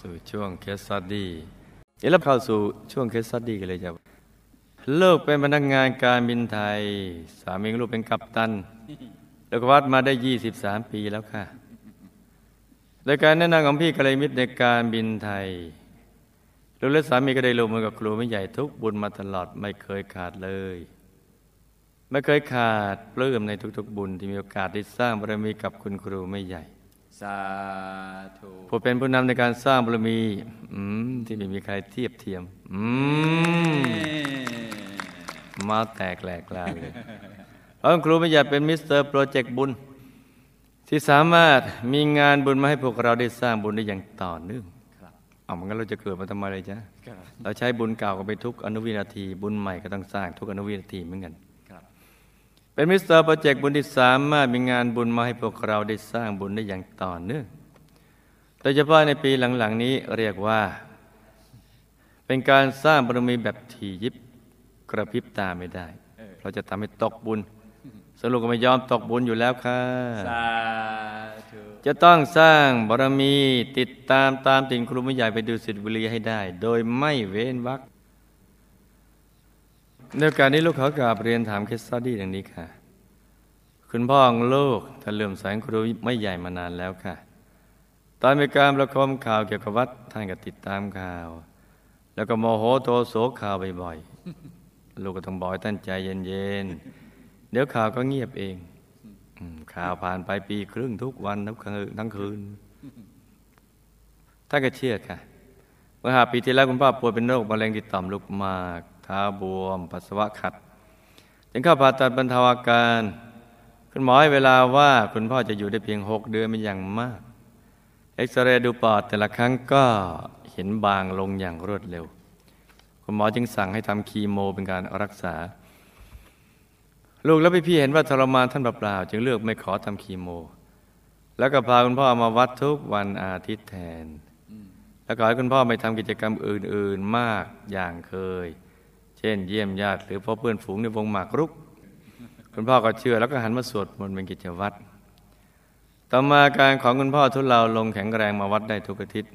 สู่ช่วง case study เดี๋ยวเราเข้าสู่ช่วง case study กันเลยจ้ะเลูกเป็นพนักงานการบินไทย สามีลูกเป็นกัปตัน แล้วเข้าวัดมาได้ 23 ปีแล้วค่ะโดยการแนะนำของพี่กัลยาณมิตรในการบินไทยลูกและสามีก็ได้ลงมือกับครูไม่ใหญ่ทุกบุญมาตลอดไม่เคยขาดเลย ไม่เคยขาดปลื้มในทุกๆบุญที่มีโอกาสได้สร้างบารมีกับคุณครูไม่ใหญ่ สาธุผู้เป็นผู้นำในการสร้างบารมีอืมที่ไม่มีใครเทียบเทียมอืมมาแตกแหลกลานเลยเพราะคุณครูไม่ใหญ่เป็น Mister Project บุญ ที่สามารถมีงานบุญมาให้พวกเราได้สร้างบุญได้อย่างต่อเนื่องครับเอามันงั้นเราจะเกิดมาทำไมเลยจ๊ะครับเราใช้บุญเก่ากันไปทุกอนุวินาที บุญใหม่ก็ต้องสร้างทุกอนุวินาทีเหมือนกันครับ เป็นมิสเตอร์โปรเจกต์บุญที่สามารถมีงานบุญมาให้พวกเราได้สร้างบุญได้อย่างต่อเนื่องโดยเฉพาะในปีหลังๆนี้เรียกว่า เป็นการสร้างบารมีแบบถี่ยิบกระพริบตาไม่ได้ เราจะทำให้ตกบุญ สรุปก็ไม่ยอมตกบุญอยู่แล้วค่ะสาธุจะต้องสร้างบารมีติดตามตามติ่งครูไม่ใหญ่ไปดูสิทธิบุรีให้ได้ โดยไม่เว้นวรรค ในโอกาสนี้ลูกขอกราบเรียนถามเคสสตดี้ดังนี้ค่ะ คุณพ่อของลูกท่านเลื่อมใสครูไม่ใหญ่มานานแล้วค่ะ ตอนมีการประคมข่าวเกี่ยวกับวัดท่านก็ติดตามข่าว แล้วก็โมโหโทโสข่าวบ่อยๆ ลูกก็ต้องบอกท่านใจเย็นๆ เดี๋ยวข่าวก็เงียบเองข่าวผ่านไปปีครึ่งทุกวันทั้งคืนทั้งคืนท่านก็เชื่อค่ะเมื่อหาปีที่แล้วคุณพ่อป่วยเป็นโรคมะเร็งที่ต่อมลูกมากาบวม ปัสสาวะขัด จึงเข้าผ่าตัดบรรเทาอาการ คุณหมอให้เวลาว่าคุณพ่อจะอยู่ได้เพียงหกเดือนเป็นอย่างมาก เอ็กซเรย์ดูปอดแต่ละครั้งก็เห็นบางลงอย่างรวดเร็ว คุณหมอจึงสั่งให้ทำคีโมเป็นการรักษา ลูกและพี่ๆเห็นว่าทรมานท่านเปล่าๆจึงเลือกไม่ขอทำคีโม แล้วก็พาคุณพ่อมาวัดทุกวันอาทิตย์แทน แล้วก็ให้คุณพ่อไม่ทำกิจกรรมอื่น ๆ มากอย่างเคย ช่นเยี่ยมญาติหรือพบเพื่อนฝูงในวงหมากรุก คุณพ่อก็เชื่อแล้วก็หันมาสวดมนต์เป็นกิจวัตร ต่อมาการของคุณพ่อทุเลาลงแข็งแรงมาวัดได้ทุกอาทิตย์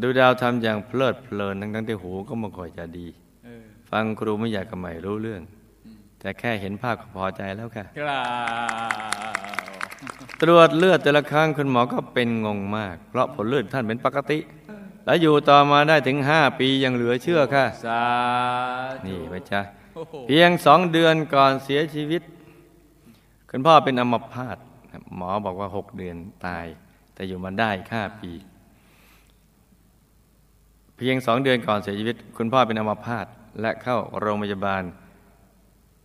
ดูดาวทำอย่างเพลิดเพลินทั้งๆที่หูก็ไม่ค่อยจะดีเออฟังครูไม่อยากก็ไม่รู้เรื่อง แต่แค่เห็นภาพก็พอใจแล้วค่ะกล่าวตรวจเลือดแต่ละครั้งคุณหมอก็เป็นงงมาก เพราะผลเลือดท่านเป็นปกติ และอยู่ต่อมาได้ถึงห้าปียังเหลือเชื่อค่ะ สาธุนี่ไว้จ้ะโอ้โหเพียงสองเดือนก่อนเสียชีวิต คุณพ่อเป็นอัมพาตหมอบอกว่าหกเดือนตาย แต่อยู่มาได้ห้าปี เพียงสองเดือนก่อนเสียชีวิต คุณพ่อเป็นอัมพาตและเข้าโรงพยาบาล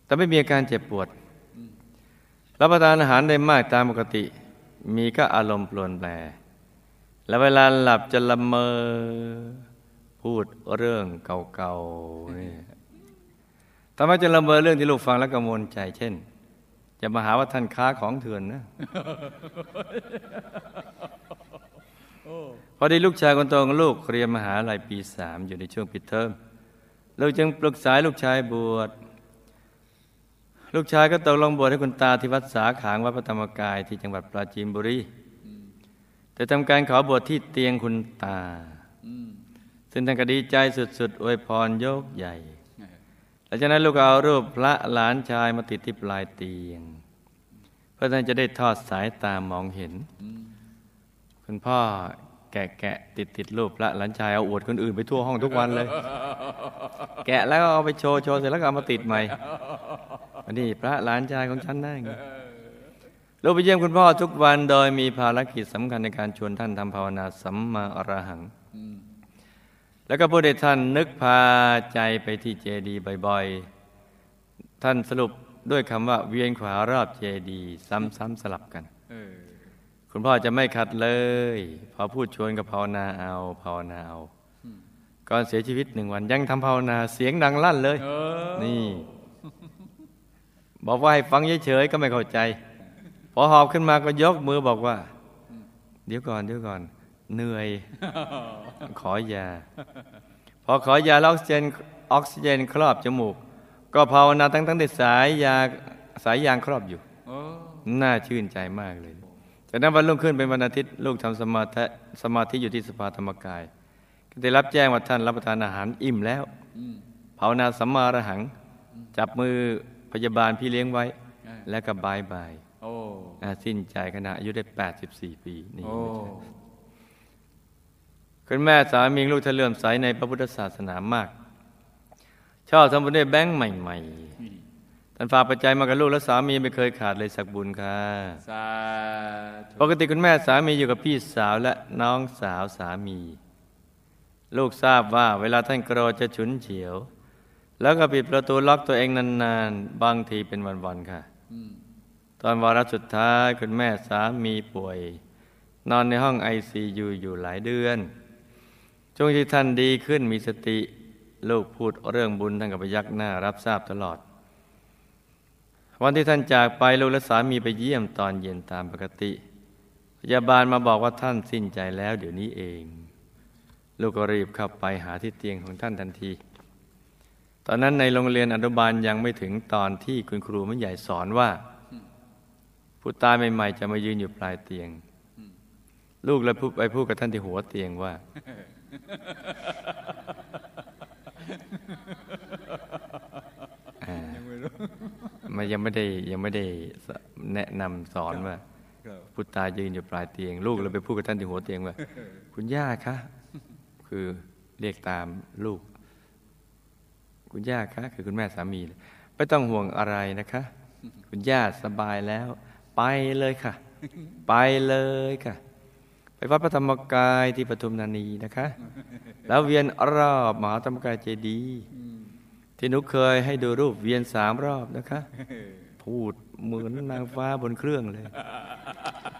แต่ไม่มีอาการเจ็บปวดรับประทานอาหารได้มากตามปกติ มีก็อารมณ์ปลวนแปร และเวลาหลับจะละเมอ พูดเรื่องเก่าๆนี่ทำไมจะละเมอเรื่องที่ลูกฟังแล้วกังวลใจ เช่น จะมาหาว่าท่านค้าของเถื่อนนะพอดีลูกชายคนโตของลูกเรียนมหาลัยปีสามอยู่ในช่วงปิดเทอมเราจึงปรึกษาลูกชายบวช ลูกชายก็ตกลงบวชให้คุณตาที่วัดสาขางวัดพระธรรมกายที่จังหวัดปราจีนบุรี แต่ทำการขอบวชที่เตียงคุณตาอืมซึ่งท่านก็ดีใจสุดๆอวยพรยกใหญ่หลังจากนั้นลูกก็เอารูปพระหลานชายมาติดที่ปลายเตียง เพื่อท่านจะได้ทอดสายตามองเห็น คุณพ่อแกะแกะติดติดรูปพระหลานชายเอาอวดคนอื่นไปทั่วห้องทุกวันเลย แกะแล้วก็เอาไปโชว์โชว์เสร็จแล้วก็เอามาติดใหม่อันนี้พระหลานชายของฉันได้ไง ลูกไปเยี่ยมคุณพ่อทุกวันโดยมีภารกิจสำคัญในการชวนท่านทำภาวนาสัมมาอรหังอืมแล้วก็พูดให้ท่านนึกพาใจไปที่เจดีย์บ่อยๆ ท่านสรุปด้วยคำว่าเวียนขวารอบเจดีย์ซ้ำๆสลับกันเออคุณพ่อจะไม่ขัดเลย พอพูดชวนกับภาวนาเอาภาวนาเอาก่อนเสียชีวิตหนึ่งวันยังทำภาวนาเสียงดังลั่นเลยเออนี่ บอกว่าให้ฟังเฉยๆก็ไม่เข้าใจ พอหอบขึ้นมาก็ยกมือบอกว่า เดี๋ยวก่อนเดี๋ยวก่อน เหนื่อย ขอยา พอขอยาแล้วออกซิเจนออกซิเจนครอบจมูก ก็ภาวนาทั้งทั้งๆที่สายยาสายยางครอบอยู่น่าชื่นใจมากเลยจากนั้นวันรุ่งขึ้นเป็นวันอาทิตย์ลูกทำสมาธิสมาธิอยู่ที่สภาธรรมกาย ก็ได้รับแจ้งว่าท่านรับประทานอาหารอิ่มแล้วภาวนาสัมมาอรหัง จับมือพยาบาลพี่เลี้ยงไว้ แล้วก็บายบาย สิ้นใจขณะอายุได้ 84 ปีนี่โอ้คุณแม่สามีลูกท่านเลื่อมใสในพระพุทธศาสนามาก ชอบทำบุญด้วยแบงค์ใหม่นี่ๆท่านฝากปัจจัยมากับลูกและสามีไม่เคยขาดเลยสักบุญค่ะสาปกติคุณแม่สามีอยู่กับพี่สาวและน้องสาวสามี ลูกทราบว่าเวลาท่านโกรธจะฉุนเฉียว แล้วก็ปิดประตูล็อกตัวเองนานๆ บางทีเป็นวันๆค่ะ อืมตอนวาระสุดท้ายคุณแม่สามีป่วย นอนในห้องไอซียูอยู่หลายเดือนช่วงที่ท่านดีขึ้นมีสติลูกพูดเรื่องบุญท่านกับพยักหน้ารับทราบตลอด วันที่ท่านจากไปลูกและสามีไปเยี่ยมตอนเย็นตามปกติ พยาบาลมาบอกว่าท่านสิ้นใจแล้วเดี๋ยวนี้เอง ลูกก็รีบเข้าไปหาที่เตียงของท่านทันที ตอนนั้นในโรงเรียนอนุบาลยังไม่ถึงตอนที่คุณครูมันใหญ่สอนว่า ผู้ตายใหม่ๆจะมายืนอยู่ปลายเตียง ลูกเลยพูดไปพูดกับท่านที่หัวเตียงว่าอ่ายังไม่รู้มันยังไม่ได้ยังไม่ได้สแนะนำสอนว่าครับผู้ตายยืนอยู่ปลายเตียง ลูกเลยไปพูดกับท่านที่หัวเตียงว่า คุณย่าคะ คือเรียกตามลูก คุณย่าคะ คือคุณแม่สามี ไม่ต้องห่วงอะไรนะคะ คุณย่าสบายแล้ว ไปเลยค่ะ ไปเลยค่ะ ไปวัดพระธรรมกายที่ปทุมธานีนะคะ แล้วเวียนรอบมหาธรรมกายเจดีย์อืมที่หนุเคยให้ดูรูปเวียนสามรอบนะคะ พูดเหมือนนางฟ้าบนเครื่องเลย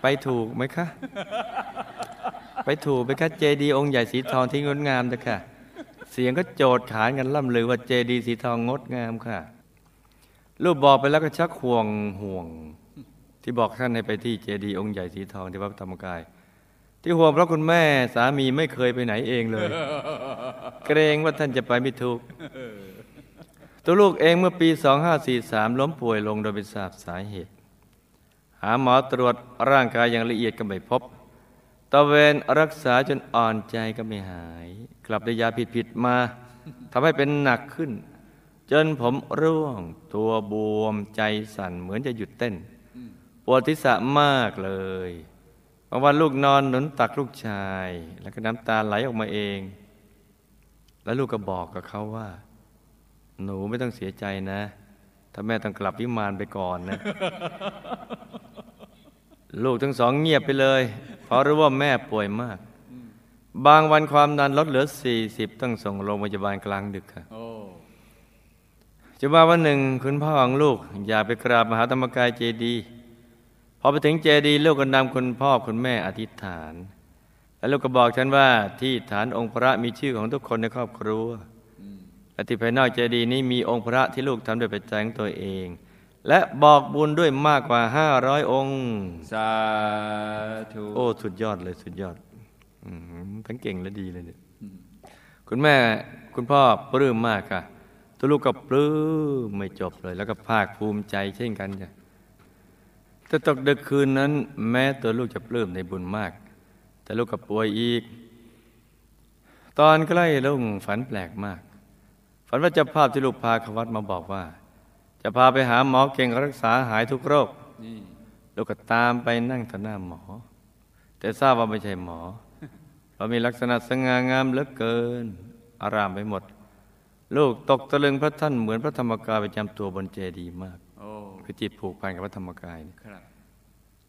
ไปถูกไหมคะ ไปถูกไหมคะเจดีย์องค์ใหญ่สีทองที่งดงามนะคะเสียงก็โจดขานกันล่ำลือว่าเจดีย์สีทองงดงามค่ะ รูปบอกไปแล้วก็ชักห่วงห่วง ที่บอกท่านให้ไปที่เจดีย์องค์ใหญ่สีทองที่วัดพระธรรมกาย ที่ห่วงเพราะคุณแม่สามีไม่เคยไปไหนเองเลย เกรงว่าท่านจะไปไม่ถูกตัวลูกเองเมื่อปี 2543 ล้มป่วยลงโดยไม่ทราบสาเหตุ หาหมอตรวจร่างกายอย่างละเอียดก็ไม่พบตะเวนรักษาจนอ่อนใจก็ไม่หาย กลับได้ยาผิดๆมาทำให้เป็นหนักขึ้น จนผมร่วง ตัวบวมใจสั่นเหมือนจะหยุดเต้น ปวดทิศะมากเลยบางวันลูกนอนหนุนตักลูกชาย แล้วก็น้ำตาไหลออกมาเอง แล้วลูกก็บอกกับเขาว่า หนูไม่ต้องเสียใจนะ ถ้าแม่ต้องกลับวิมานไปก่อนนะ ลูกทั้งสองเงียบไปเลย เพราะรู้ว่าแม่ป่วยมาก บางวันความดันลดเหลือ 40 ต้องส่งโรงพยาบาลกลางดึกค่ะโอ้จะว่าวันหนึ่งคุณพ่อของลูก อยากไปกราบมหาธรรมกายเจดีย์พ อไปถึงเจดีย์ลูกก็นำคุณพ่อคุณแม่อธิษฐาน แล้วลูกก็บอกฉันว่าที่ฐานองค์พระมีชื่อของทุกคนในครอบครัวอืมและที่ภายนอกเจดีย์นี้มีองค์พระที่ลูกทำด้วยปัจจัยของตัวเอง และบอกบุญด้วยมากกว่า500องค์สาธุโอ้สุดยอดเลยสุดยอดอืมทั้งเก่งและดีเลยเนี่ยอืมคุณแม่คุณพ่อปลื้มมากค่ะตัวลูกก็ปลื้มไม่จบเลย แล้วก็ภาคภูมิใจเช่นกันจ้ะ แต่ตกดึกคืนนั้น แม้ตัวลูกจะปลื้มในบุญมาก แต่ลูกก็ป่วยอีก ตอนใกล้ลุงฝันแปลกมาก ฝันว่าเจ้าภาพที่ลูกพาขวัดมาบอกว่า จะพาไปหาหมอเก่งรักษาหายทุกโรคลูกก็ตามไปนั่งต่อหน้าหมอ แต่ทราบว่าไม่ใช่หมอเรามีลักษณะสง่างามเหลือเกิน อารามไปหมด ลูกตกตะลึงพระท่านเหมือนพระธรรมกายประจำตัวบนเจดีย์มาก คือจิตผูกพันกับพระธรรมกายเนี่ยครับ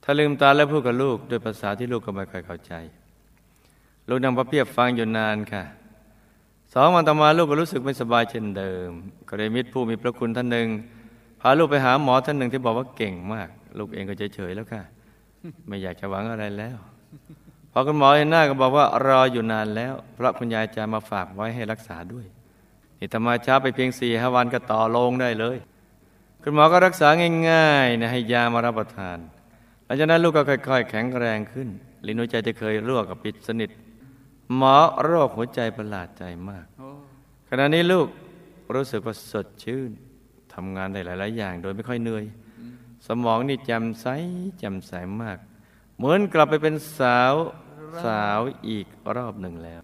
ถ้าลืมตาแล้วพูดกับลูกด้วยภาษาที่ลูกก็ไม่ค่อยเข้าใจ ลูกนั่งพระเพียบฟังอยู่นานค่ะสองวันต่อมาลูกก็รู้สึกไม่สบายเช่นเดิม ก็เลยมิตรผู้มีพระคุณท่านหนึ่งพาลูกไปหาหมอท่านหนึ่งที่บอกว่าเก่งมาก ลูกเองก็เฉยๆแล้วค่ะ ไม่อยากจะหวังอะไรแล้วพอคุณหมอเห็นหน้าก็บอกว่ารออยู่นานแล้ว เพราะคุณยายจะมาฝากไว้ให้รักษาด้วยนี่ธรรมาช้าไปเพียงสี่ห้าวันก็ต่อลงได้เลย คุณหมอก็รักษาง่ายๆนะให้ยามารับประทาน หลังจากนั้นลูกก็ค่อย ๆ แข็งแรงขึ้น ลิ้นหัวใจจะเคยรั่วกับปิดสนิท หมอโรคหัวใจประหลาดใจมาก ขณะนี้ลูกรู้สึกว่าสดชื่นทำงานได้หลาย ๆ อย่าง โดยไม่ค่อยเหนื่อย สมองนี่แจ่มใสแจ่มใสมาก เหมือนกลับไปเป็นสาวสาวอีกรอบหนึ่งแล้ว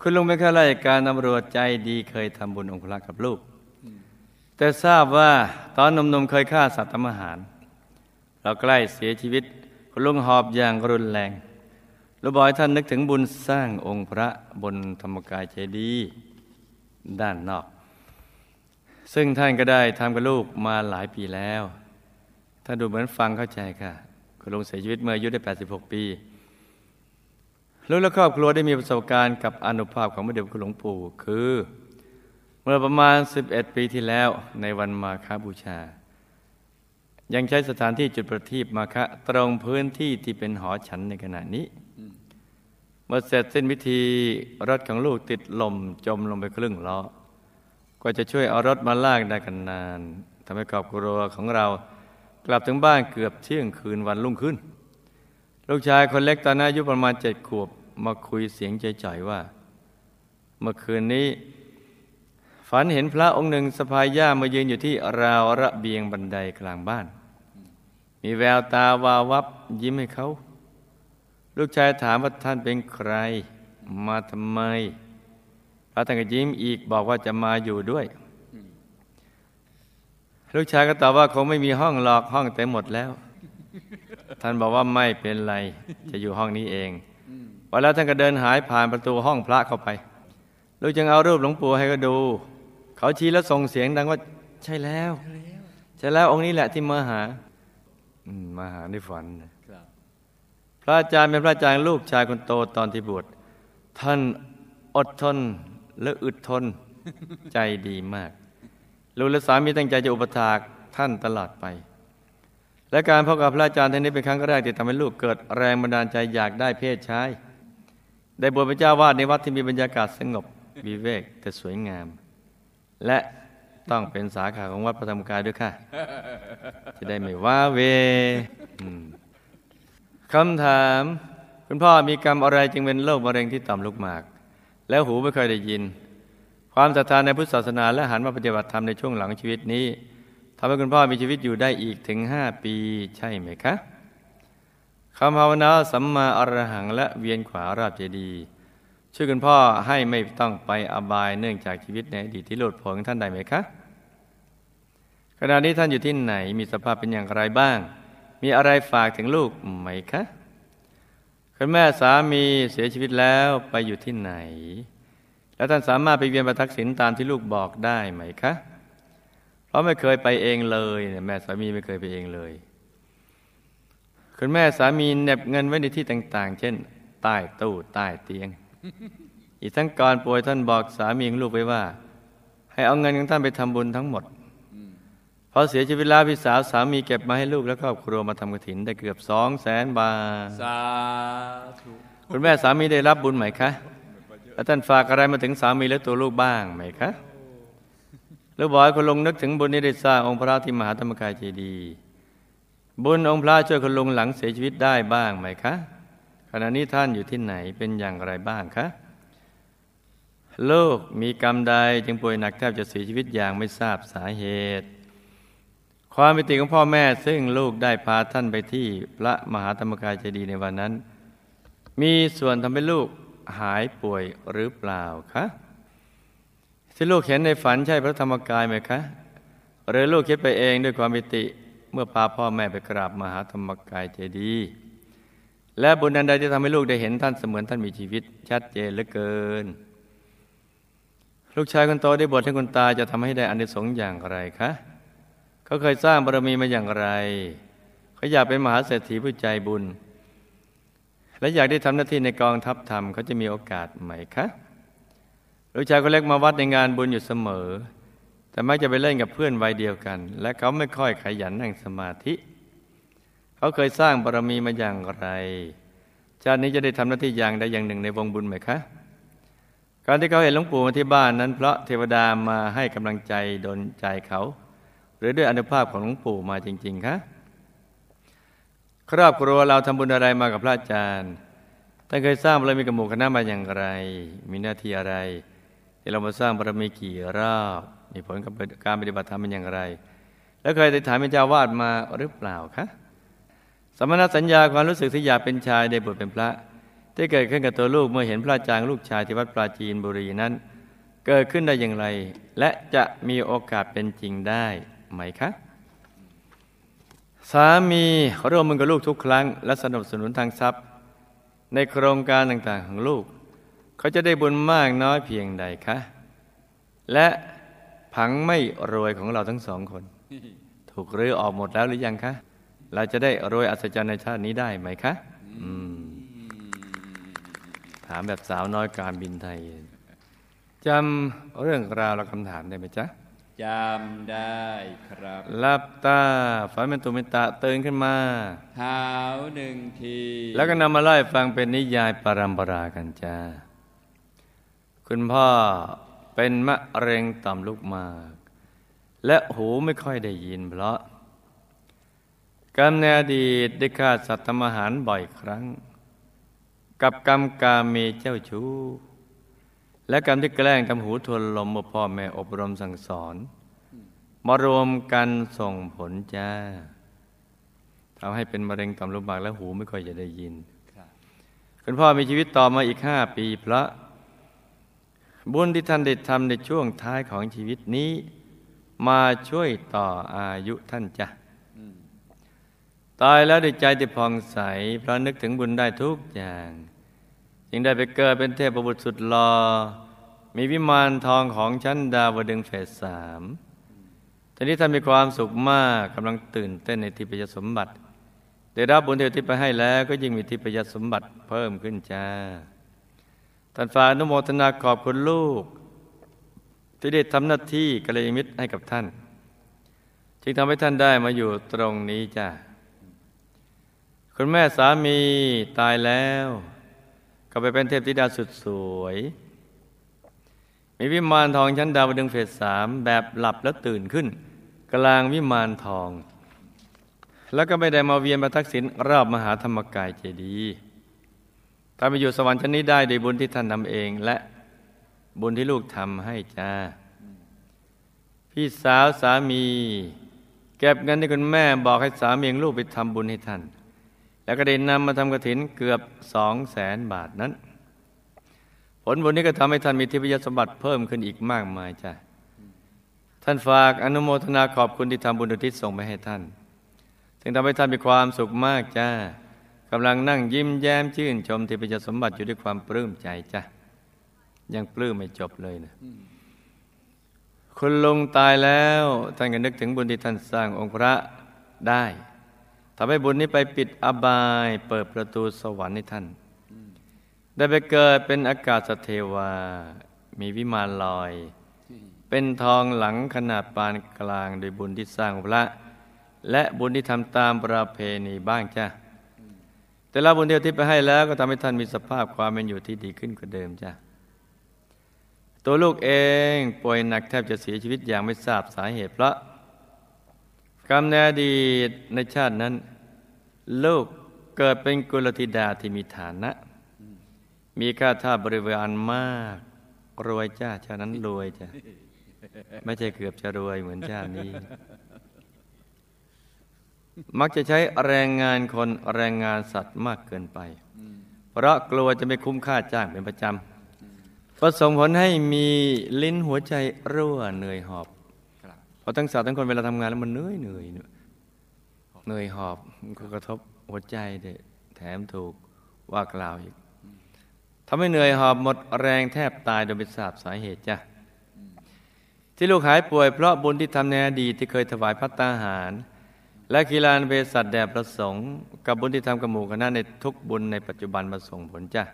คุณลุงเป็นข้าราชการตำรวจใจดีเคยทำบุญองค์พระกับลูก แต่ทราบว่าตอนหนุ่มๆเคยฆ่าสัตว์ทำอาหาร เราใกล้เสียชีวิตคุณลุงหอบอย่างรุนแรงลูกบอยท่านนึกถึงบุญสร้างองค์พระบนธรรมกายเจดีย์ด้านนอก ซึ่งท่านก็ได้ทำกับลูกมาหลายปีแล้ว ถ้าดูเหมือนฟังเข้าใจค่ะคุณลุงเสียชีวิตเมื่ออายุได้ 86 ปีลูกและครอบครัวได้มีประสบการณ์กับอนุภาพของพระเดชคุณหลวงปู่คือ เมื่อประมาณ 11 ปีที่แล้วในวันมาคบูชา ยังใช้สถานที่จุดประทีปมาคะตรงพื้นที่ที่เป็นหอฉันในขณะนี้เมื่อเสร็จสิ้นพิธีรถของลูกติดลมจมลงไปครึ่งล้อก็จะช่วยเอารถมาลากได้กันนานทำให้ครอบครัวของเรากลับถึงบ้านเกือบเที่ยงคืนวันรุ่งขึ้น ลูกชายคนเล็กตอนนั้นอายุประมาณเจ็ดขวบมาคุยเสียงใจๆว่า เมื่อคืนนี้ ฝันเห็นพระองค์หนึ่งสะพายย่ามายืนอยู่ที่ราวระเบียงบันไดกลางบ้าน มีแววตาวาวับยิ้มให้เขา ลูกชายถามว่าท่านเป็นใคร มาทำไม พระท่านก็ยิ้มอีกบอกว่าจะมาอยู่ด้วย ลูกชายก็ตอบว่าคงไม่มีห้องหลอกห้องเต็มหมดแล้ว ท่านบอกว่าไม่เป็นไร จะอยู่ห้องนี้เองพอแล้วท่านก็เดินหายผ่านประตูห้องพระเข้าไปลูกจึงเอารูปหลวงปู่ให้ก็ดู เขาชี้แล้วส่งเสียงดังว่า ใช่แล้ว ใช่แล้วองค์นี้แหละที่มาหาอืมาหาในฝันครับพระอาจารย์เป็นพระอาจารย์ลูกชายคนโตตอนที่บวชท่านอดทนและอึดทนใจดีมากลูกและสามีตั้งใจจะอุปถากท่านตลอดไป และการพบกับพระอาจารย์ท่านนี้เป็นครั้งแรกที่ทำให้ลูกเกิดแรงบันดาลใจอยากได้เพศชายได้บวชเป็นเจ้าวาดในวัดที่มีบรรยากาศสงบวิเวกแต่สวยงาม และต้องเป็นสาขาของวัดพระธรรมกายด้วยค่ะ จะได้ไม่ว้าเหวอืมคำถาม คุณพ่อมีกรรมอะไรจึงเป็นโรคมะเร็งที่ต่อมลูกหมาก แล้วหูไม่เคยได้ยิน ความศรัทธาในพุทธศาสนา และหันมาปฏิบัติธรรมในช่วงหลังชีวิตนี้ทำให้คุณพ่อมีชีวิตอยู่ได้อีกถึงห้าปีใช่ไหมคะคำภาวนาสัมมาอรหังและเวียนขวาราบเจดีย์ ช่วยคุณพ่อให้ไม่ต้องไปอบายเนื่องจากชีวิตในอดีตที่หลุดพ้นของท่านได้ไหมคะขณะนี้ท่านอยู่ที่ไหนมีสภาพเป็นอย่างไรบ้าง มีอะไรฝากถึงลูกไหมคะคุณแม่สามีเสียชีวิตแล้วไปอยู่ที่ไหน แล้วท่านสามารถไปเวียนประทักษิณตามที่ลูกบอกได้ไหมคะเพราะไม่เคยไปเองเลยแม่สามีไม่เคยไปเองเลยคุณแม่สามีเน็บเงินไว้ในที่ต่าง ๆ เช่น ใต้ตู้ใต้เตียง อีกทั้งก่อนป่วยท่านบอกสามีของลูกไว้ว่า ให้เอาเงินของท่านไปทำบุญทั้งหมดพอเสียชีวิตแล้วพี่สาวสามีเก็บมาให้ลูกและครอบครัวมาทำกฐินได้เกือบสองแสนบาทสาธุคุณแม่สามีได้รับบุญไหมคะแล้วท่านฝากอะไรมาถึงสามีและตัวลูกบ้างไหมคะลูกบอกให้คุณลุงนึกถึงบุญที่ได้สร้างองค์พระที่มหาธรรมกายเจดีย์บุญองค์พระช่วยคุณลุงหลังเสียชีวิตได้บ้างไหมคะ ขณะนี้ท่านอยู่ที่ไหนเป็นอย่างไรบ้างคะโลกมีกรรมใดจึงป่วยหนักแทบจะเสียชีวิตอย่างไม่ทราบสาเหตุ ความเป็นติของพ่อแม่ซึ่งลูกได้พาท่านไปที่พระมหาธรรมกายเจดีย์ในวันนั้น มีส่วนทำให้ลูกหายป่วยหรือเปล่าคะที่ลูกเห็นในฝันใช่พระธรรมกายไหมคะ หรือลูกคิดไปเองด้วยความปิติเมื่อพาพ่อแม่ไปกราบมหาธรรมกายเจดีย์ และบุญนันใดที่ทำให้ลูกได้เห็นท่านเสมือนท่านมีชีวิต ชัดเจนเหลือเกิน ลูกชายคนโตได้บทให้คุณตาจะทำให้ได้อานิสงส์อย่างไรคะเขาเคยสร้างบารมีมาอย่างไรเขาอยากเป็นมหาเศรษฐีผู้ใจบุญ และอยากได้ทำหน้าที่ในกองทัพธรรมเขาจะมีโอกาสไหมคะลูกชายคนเล็กมาวัดในงานบุญอยู่เสมอ แต่มักจะไปเล่นกับเพื่อนวัยเดียวกัน และเขาไม่ค่อยขยันนั่งสมาธิ เขาเคยสร้างบารมีมาอย่างไร ชาตินี้จะได้ทำหน้าที่อย่างใดอย่างหนึ่งในวงบุญไหมคะ การที่เขาเห็นหลวงปู่มาที่บ้านนั้น เพราะเทวดามาให้กำลังใจดลใจเขา หรือด้วยอนุภาพของหลวงปู่มาจริง ๆคะครอบครัวเราทำบุญอะไรมากับพระอาจารย์ท่านเคยสร้างบารมีกับหมู่คณะมาอย่างไร มีหน้าที่อะไรที่เรามาสร้างบารมีกี่รอบมีผลกับการปฏิบัติธรรมเป็นอย่างไร แล้วเคยได้ถามเจ้าวาดมาหรือเปล่าคะ สมณสัญญาความรู้สึกที่อยากเป็นชายได้บวชเป็นพระ ที่เกิดขึ้นกับตัวลูกเมื่อเห็นพระจางลูกชายที่วัดปราจีนบุรีนั้น เกิดขึ้นได้อย่างไร และจะมีโอกาสเป็นจริงได้ไหมคะสามีร่วมมือกับลูกทุกครั้ง และสนับสนุนทางทรัพย์ ในโครงการต่างๆของลูก เขาจะได้บุญมากน้อยเพียงใดคะและผังไม่รวยของเราทั้งสองคน ถูกรื้อออกหมดแล้วหรือยังคะ เราจะได้รวยอัศจรรย์ในชาตินี้ได้ไหมคะอืมถามแบบสาวน้อยการบินไทยจำเรื่องราวและคำถามได้ไหมจ๊ะจำได้ครับหลับตาฝันเป็นตุมิตะตื่นขึ้นมาเท้าหนึ่งที แล้วก็นำมาไล่ฟังเป็นนิยายปรัมปรากันจ้า คุณพ่อเป็นมะเร็งต่อมลูกหมาก และหูไม่ค่อยได้ยินเพราะ กรรมในอดีตได้ฆ่าสัตว์ทำอาหารบ่อยครั้ง กับกรรมกาเมเจ้าชู้ และกรรมที่แกล้งทำหูทวนลมเมื่อพ่อแม่อบรมสั่งสอน มารวมกันส่งผลจ้าทำให้เป็นมะเร็งต่อมลูกหมากและหูไม่ค่อยจะได้ยินคุณพ่อมีชีวิตต่อมาอีกห้าปีพระ บุญที่ท่านได้ทำในช่วงท้ายของชีวิตนี้ มาช่วยต่ออายุท่านจ้ะ ตายแล้วด้วยใจที่ผ่องใสเพราะนึกถึงบุญได้ทุกอย่าง จึงได้ไปเกิดเป็นเทพบุตรสุดหลอ่อมีวิมานทองของชั้นดาวดึงเฟสสามทีนี้ท่านมีความสุขมากกำลังตื่นเต้นในทิพยสมบัติได้รับบุญเทวทิพย์ไปให้แล้วก็ยิ่งมีทิพยสมบัติเพิ่มขึ้นจ้าท่านฝากนุโมทนาขอบคุณลูก ที่ได้ทำหน้าที่กัลยาณมิตรให้กับท่าน จึงทำให้ท่านได้มาอยู่ตรงนี้จ้า คุณแม่สามีตายแล้ว ก็ไปเป็นเทพธิดาสุดสวย มีวิมานทองชั้นดาวดึงเฟสสามแบบหลับแล้วตื่นขึ้น กลางวิมานทอง แล้วก็ไม่ได้มาเวียนมาทักษิณรอบมหาธรรมกายเจดีย์ถ้าไปอยู่สวรรค์ชั้นนี้ได้โดยบุญที่ท่านทำเองและบุญที่ลูกทำให้จ้า พี่สาวสามี เก็บเงินที่คุณแม่บอกให้สามีของลูกไปทำบุญให้ท่าน แล้วก็ได้นำมาทำกระถินเกือบสองแสนบาทนั้น ผลบุญนี้ก็ทำให้ท่านมีทิพยสมบัติเพิ่มขึ้นอีกมากมายจ้ะท่านฝากอนุโมทนาขอบคุณที่ทำบุญอุทิศส่งไปให้ท่านถึงทำให้ท่านมีความสุขมากจ้ากำลังนั่งยิ้มแย้มชื่นชมทิพยสมบัติอยู่ด้วยความปลื้มใจจ้ะยังปลื้มไม่จบเลยนะคุณลุงตายแล้วท่านก็นึกถึงบุญที่ท่านสร้างองค์พระได้ ทำให้บุญนี้ไปปิดอบาย เปิดประตูสวรรค์ให้ท่าน ได้ไปเกิดเป็นอากาศเทวา มีวิมานลอย เป็นทองหลังขนาดปานกลางโดยบุญที่สร้างพระ และบุญที่ทำตามประเพณีบ้างจ้ะแต่ละบุญเดียวที่ไปให้แล้วก็ทำให้ท่านมีสภาพความเป็นอยู่ที่ดีขึ้นกว่าเดิมจ้ะตัวลูกเองป่วยหนักแทบจะเสียชีวิตอย่างไม่ทราบสาเหตุเพราะ กรรมในอดีตในชาตินั้น ลูกเกิดเป็นกุลธิดาที่มีฐานะ มีค่าท่าบริวารมาก รวยจ้าชาตินั้นรวยจ้ะไม่ใช่เกือบจะรวยเหมือนชาตินี้ มักจะใช้แรงงานคนแรงงานสัตว์มากเกินไป เพราะกลัวจะไม่คุ้มค่าจ้างเป็นประจำก็ส่งผลให้มีลิ้นหัวใจรั่วเหนื่อยหอบ พราะทั้งสัตว์ทั้งคนเวลาทำงานแล้วมันเหนื่อยเหนื่อยเหนื่อยหอบก็กระทบหัวใจเด็แถมถูกว่ากล่าวอีกทำให้เหนื่อยหอบหมดแรงแทบตายโดยไม่ทราบสาเหตุจ้ะที่ลูกหายป่วยเพราะบุญที่ทำในอดีตที่เคยถวายพัตตาหาร และกีฬานเภสัชแด่ประสงค์กับบุญที่ทำกับหมู่คณะในทุกบุญในปัจจุบันมาส่งผลจ้ะ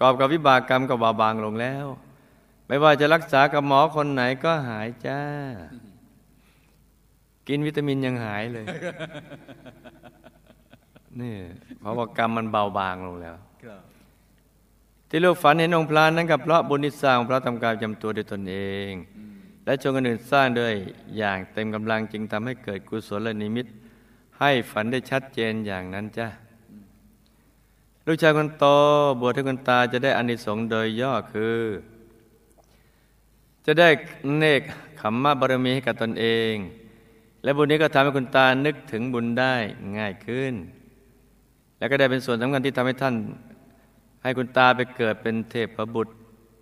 กอบกับวิบากกรรมก็เบาบางลงแล้ว ไม่ว่าจะรักษากับหมอคนไหนก็หายจ้า กินวิตามินยังหายเลยนี่เพราะว่ากรรมมันเบาบางลงแล้วครับที่ลูกฝันเห็นองค์พระนั้นกับเพราะบุญที่สร้างพระทำการจำตัวด้วยตนเอง และชงคนอื่นสร้างด้วยอย่างเต็มกำลังจึงทำให้เกิดกุศลนิมิต ให้ฝันได้ชัดเจนอย่างนั้นจ้ะลูกชายคนโตบวชให้คนตาจะได้อานิสงส์โดยย่อคือ จะได้เนกขมมะบารมีให้กับตนเอง และบุญนี้ก็ทำให้คุณตานึกถึงบุญได้ง่ายขึ้น และก็ได้เป็นส่วนสำคัญที่ทำให้ท่าน ให้คุณตาไปเกิดเป็นเทพบุตร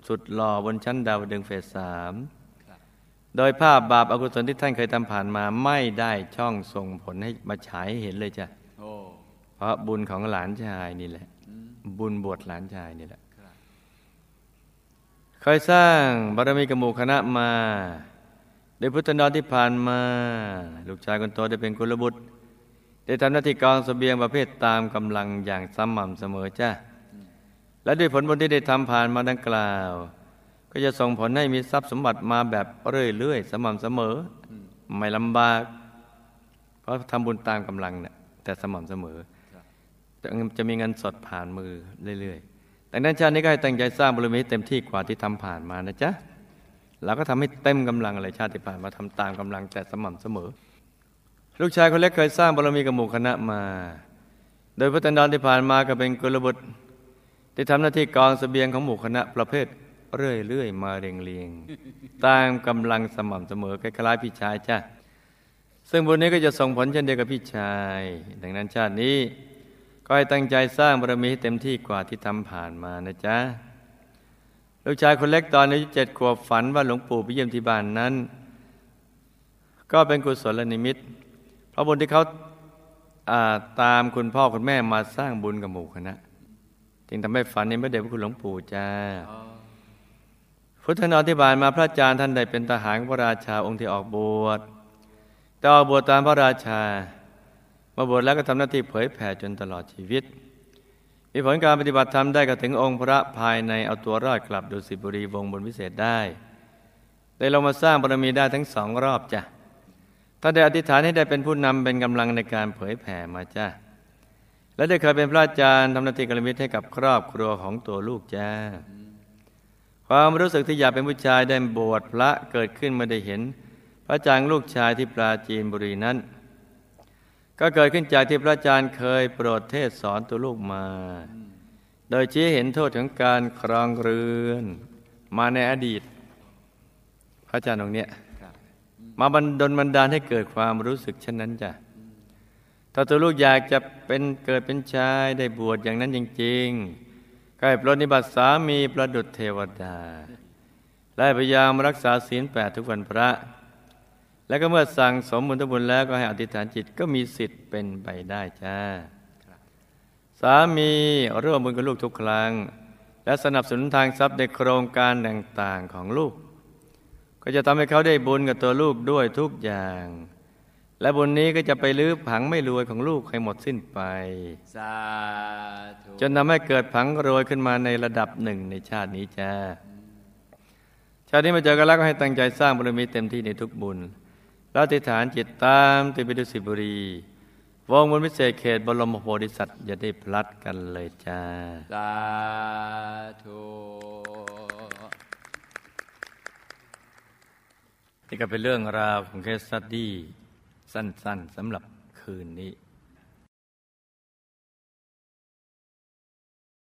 สุดหล่อบนชั้นดาวดึงส์เฟสสามโดยภาพบาปอากุศลที่ท่านเคยทำผ่านมาไม่ได้ช่องส่งผลให้มาฉายให้เห็นเลยจ้ะโอ้เพราะบุญของหลานชายนี่แหละ บุญบวชหลานชายนี่แหละครับ เคยสร้างบารมีกมูคณะมาโดยพุทธนรที่ผ่านมา ลูกชายคนโตได้เป็นกุลบุตร ได้ทำหน้าที่กองเสบียงประเภทตามกำลังอย่างสม่ำเสมอจ้าและด้วยผลบุญที่ได้ทำผ่านมาดังกล่าว ก็จะส่งผลให้มีทรัพย์สมบัติมาแบบเรื่อยๆสม่ำเสมอ ไม่ลำบาก เพราะทำบุญตามกำลังเนี่ยแต่สม่ำเสมอ จะมีเงินสดผ่านมือเรื่อยๆ แต่นั้นชาตินี้ก็ให้ตั้งใจสร้างบารมีเต็มที่กว่าที่ทำผ่านมานะจ๊ะเราก็ทำให้เต็มกำลังเลยชาติที่ผ่านมาทำตามกำลังแต่สม่ำเสมอ ลูกชายคนเล็กเคยสร้างบารมีกับหมู่คณะมา โดยพันดรที่ผ่านมาก็เป็นกุลบุตร ที่ทำหน้าที่กองเสบียงของหมู่คณะประเภทเรื่อยๆมาเรียงเรียงๆตามกำลังสม่ำเสมอคล้ายๆพี่ชายจ้ะซึ่งบุญนี้ก็จะส่งผลเช่นเดียวกับพี่ชาย ดังนั้นชาตินี้ ก็ให้ตั้งใจสร้างบารมีให้เต็มที่กว่าที่ทำผ่านมานะจ๊ะ ลูกชายคนเล็กตอนอายุเจ็ดขวบฝันว่าหลวงปู่ไปเยี่ยมที่บ้านนั้น ก็เป็นกุศลนิมิต เพราะบุญที่เขาาตามคุณพ่อคุณแม่มาสร้างบุญกับหมู่คณะจึงทำให้ฝันในพระเดชพระคุณหลวงปู่จ้าพุทธนอธิบายมาพระอาจารย์ท่านได้เป็นทหารพระราชาองค์ที่ออกบวชต่ออกบวชตามพระราชา มาบวชแล้วก็ทำหน้าที่เผยแผ่จนตลอดชีวิต มีผลการปฏิบัติธรรมได้ก็ถึงองค์พระภายในเอาตัวรอดกลับดุสิตบุรีวงบนวิเศษได้ ได้ลงมาสร้างบารมีได้ทั้งสองรอบจ้ะท่านได้อธิษฐานให้ได้เป็นผู้นำเป็นกำลังในการเผยแผ่มาจ้ะและได้เคยเป็นพระอาจารย์ทำหน้าที่กรมิตรให้กับครอบครัวของตัวลูกจ้า ความรู้สึกที่อยากเป็นผู้ชายได้บวชพระเกิดขึ้นเมื่อได้เห็น พระอาจารย์ลูกชายที่ปราจีนบุรีนั้น ก็เกิดขึ้นจากที่พระอาจารย์เคยโปรดเทศสอนตัวลูกมา โดยชี้เห็นโทษของการครองเรือน มาในอดีต พระอาจารย์องค์เนี้ยมาบันดลบันดาลให้เกิดความรู้สึกเช่นนั้นจ้ะถ้าตัวลูกอยากจะเป็นเกิดเป็นชายได้บวชอย่างนั้นจริงๆก็ให้ปรนนิบัติสามีประดุจเทวดา และพยายามรักษาศีลแปดทุกวันพระ แล้วก็เมื่อสั่งสมบุญทุกบุญแล้วก็ให้อธิษฐานจิตก็มีสิทธิ์เป็นไปได้จ้า สามีร่วมบุญกับลูกทุกครั้ง และสนับสนุนทางทรัพย์ในโครงการต่างๆของลูก ก็จะทำให้เขาได้บุญกับตัวลูกด้วยทุกอย่าง และบุญนี้ก็จะไปลื้อผังไม่รวยของลูกให้หมดสิ้นไปสาธุจนทำให้เกิดผังรวยขึ้นมาในระดับหนึ่งในชาตินี้จ้าชาตินี้มาเจอกันแล้วก็ให้ตั้งใจสร้างบารมีเต็มที่ในทุกบุญ แล้วอธิษฐานจิตตามติดไปดุสิตบุรี วงบนวิเศษเขตบรมโพธิสัตว์อย่าได้พลัดกันเลยจ้า สาธุนี่ก็เป็นเรื่องราวของเคสสตดี้สั้นๆสำหรับคืนนี้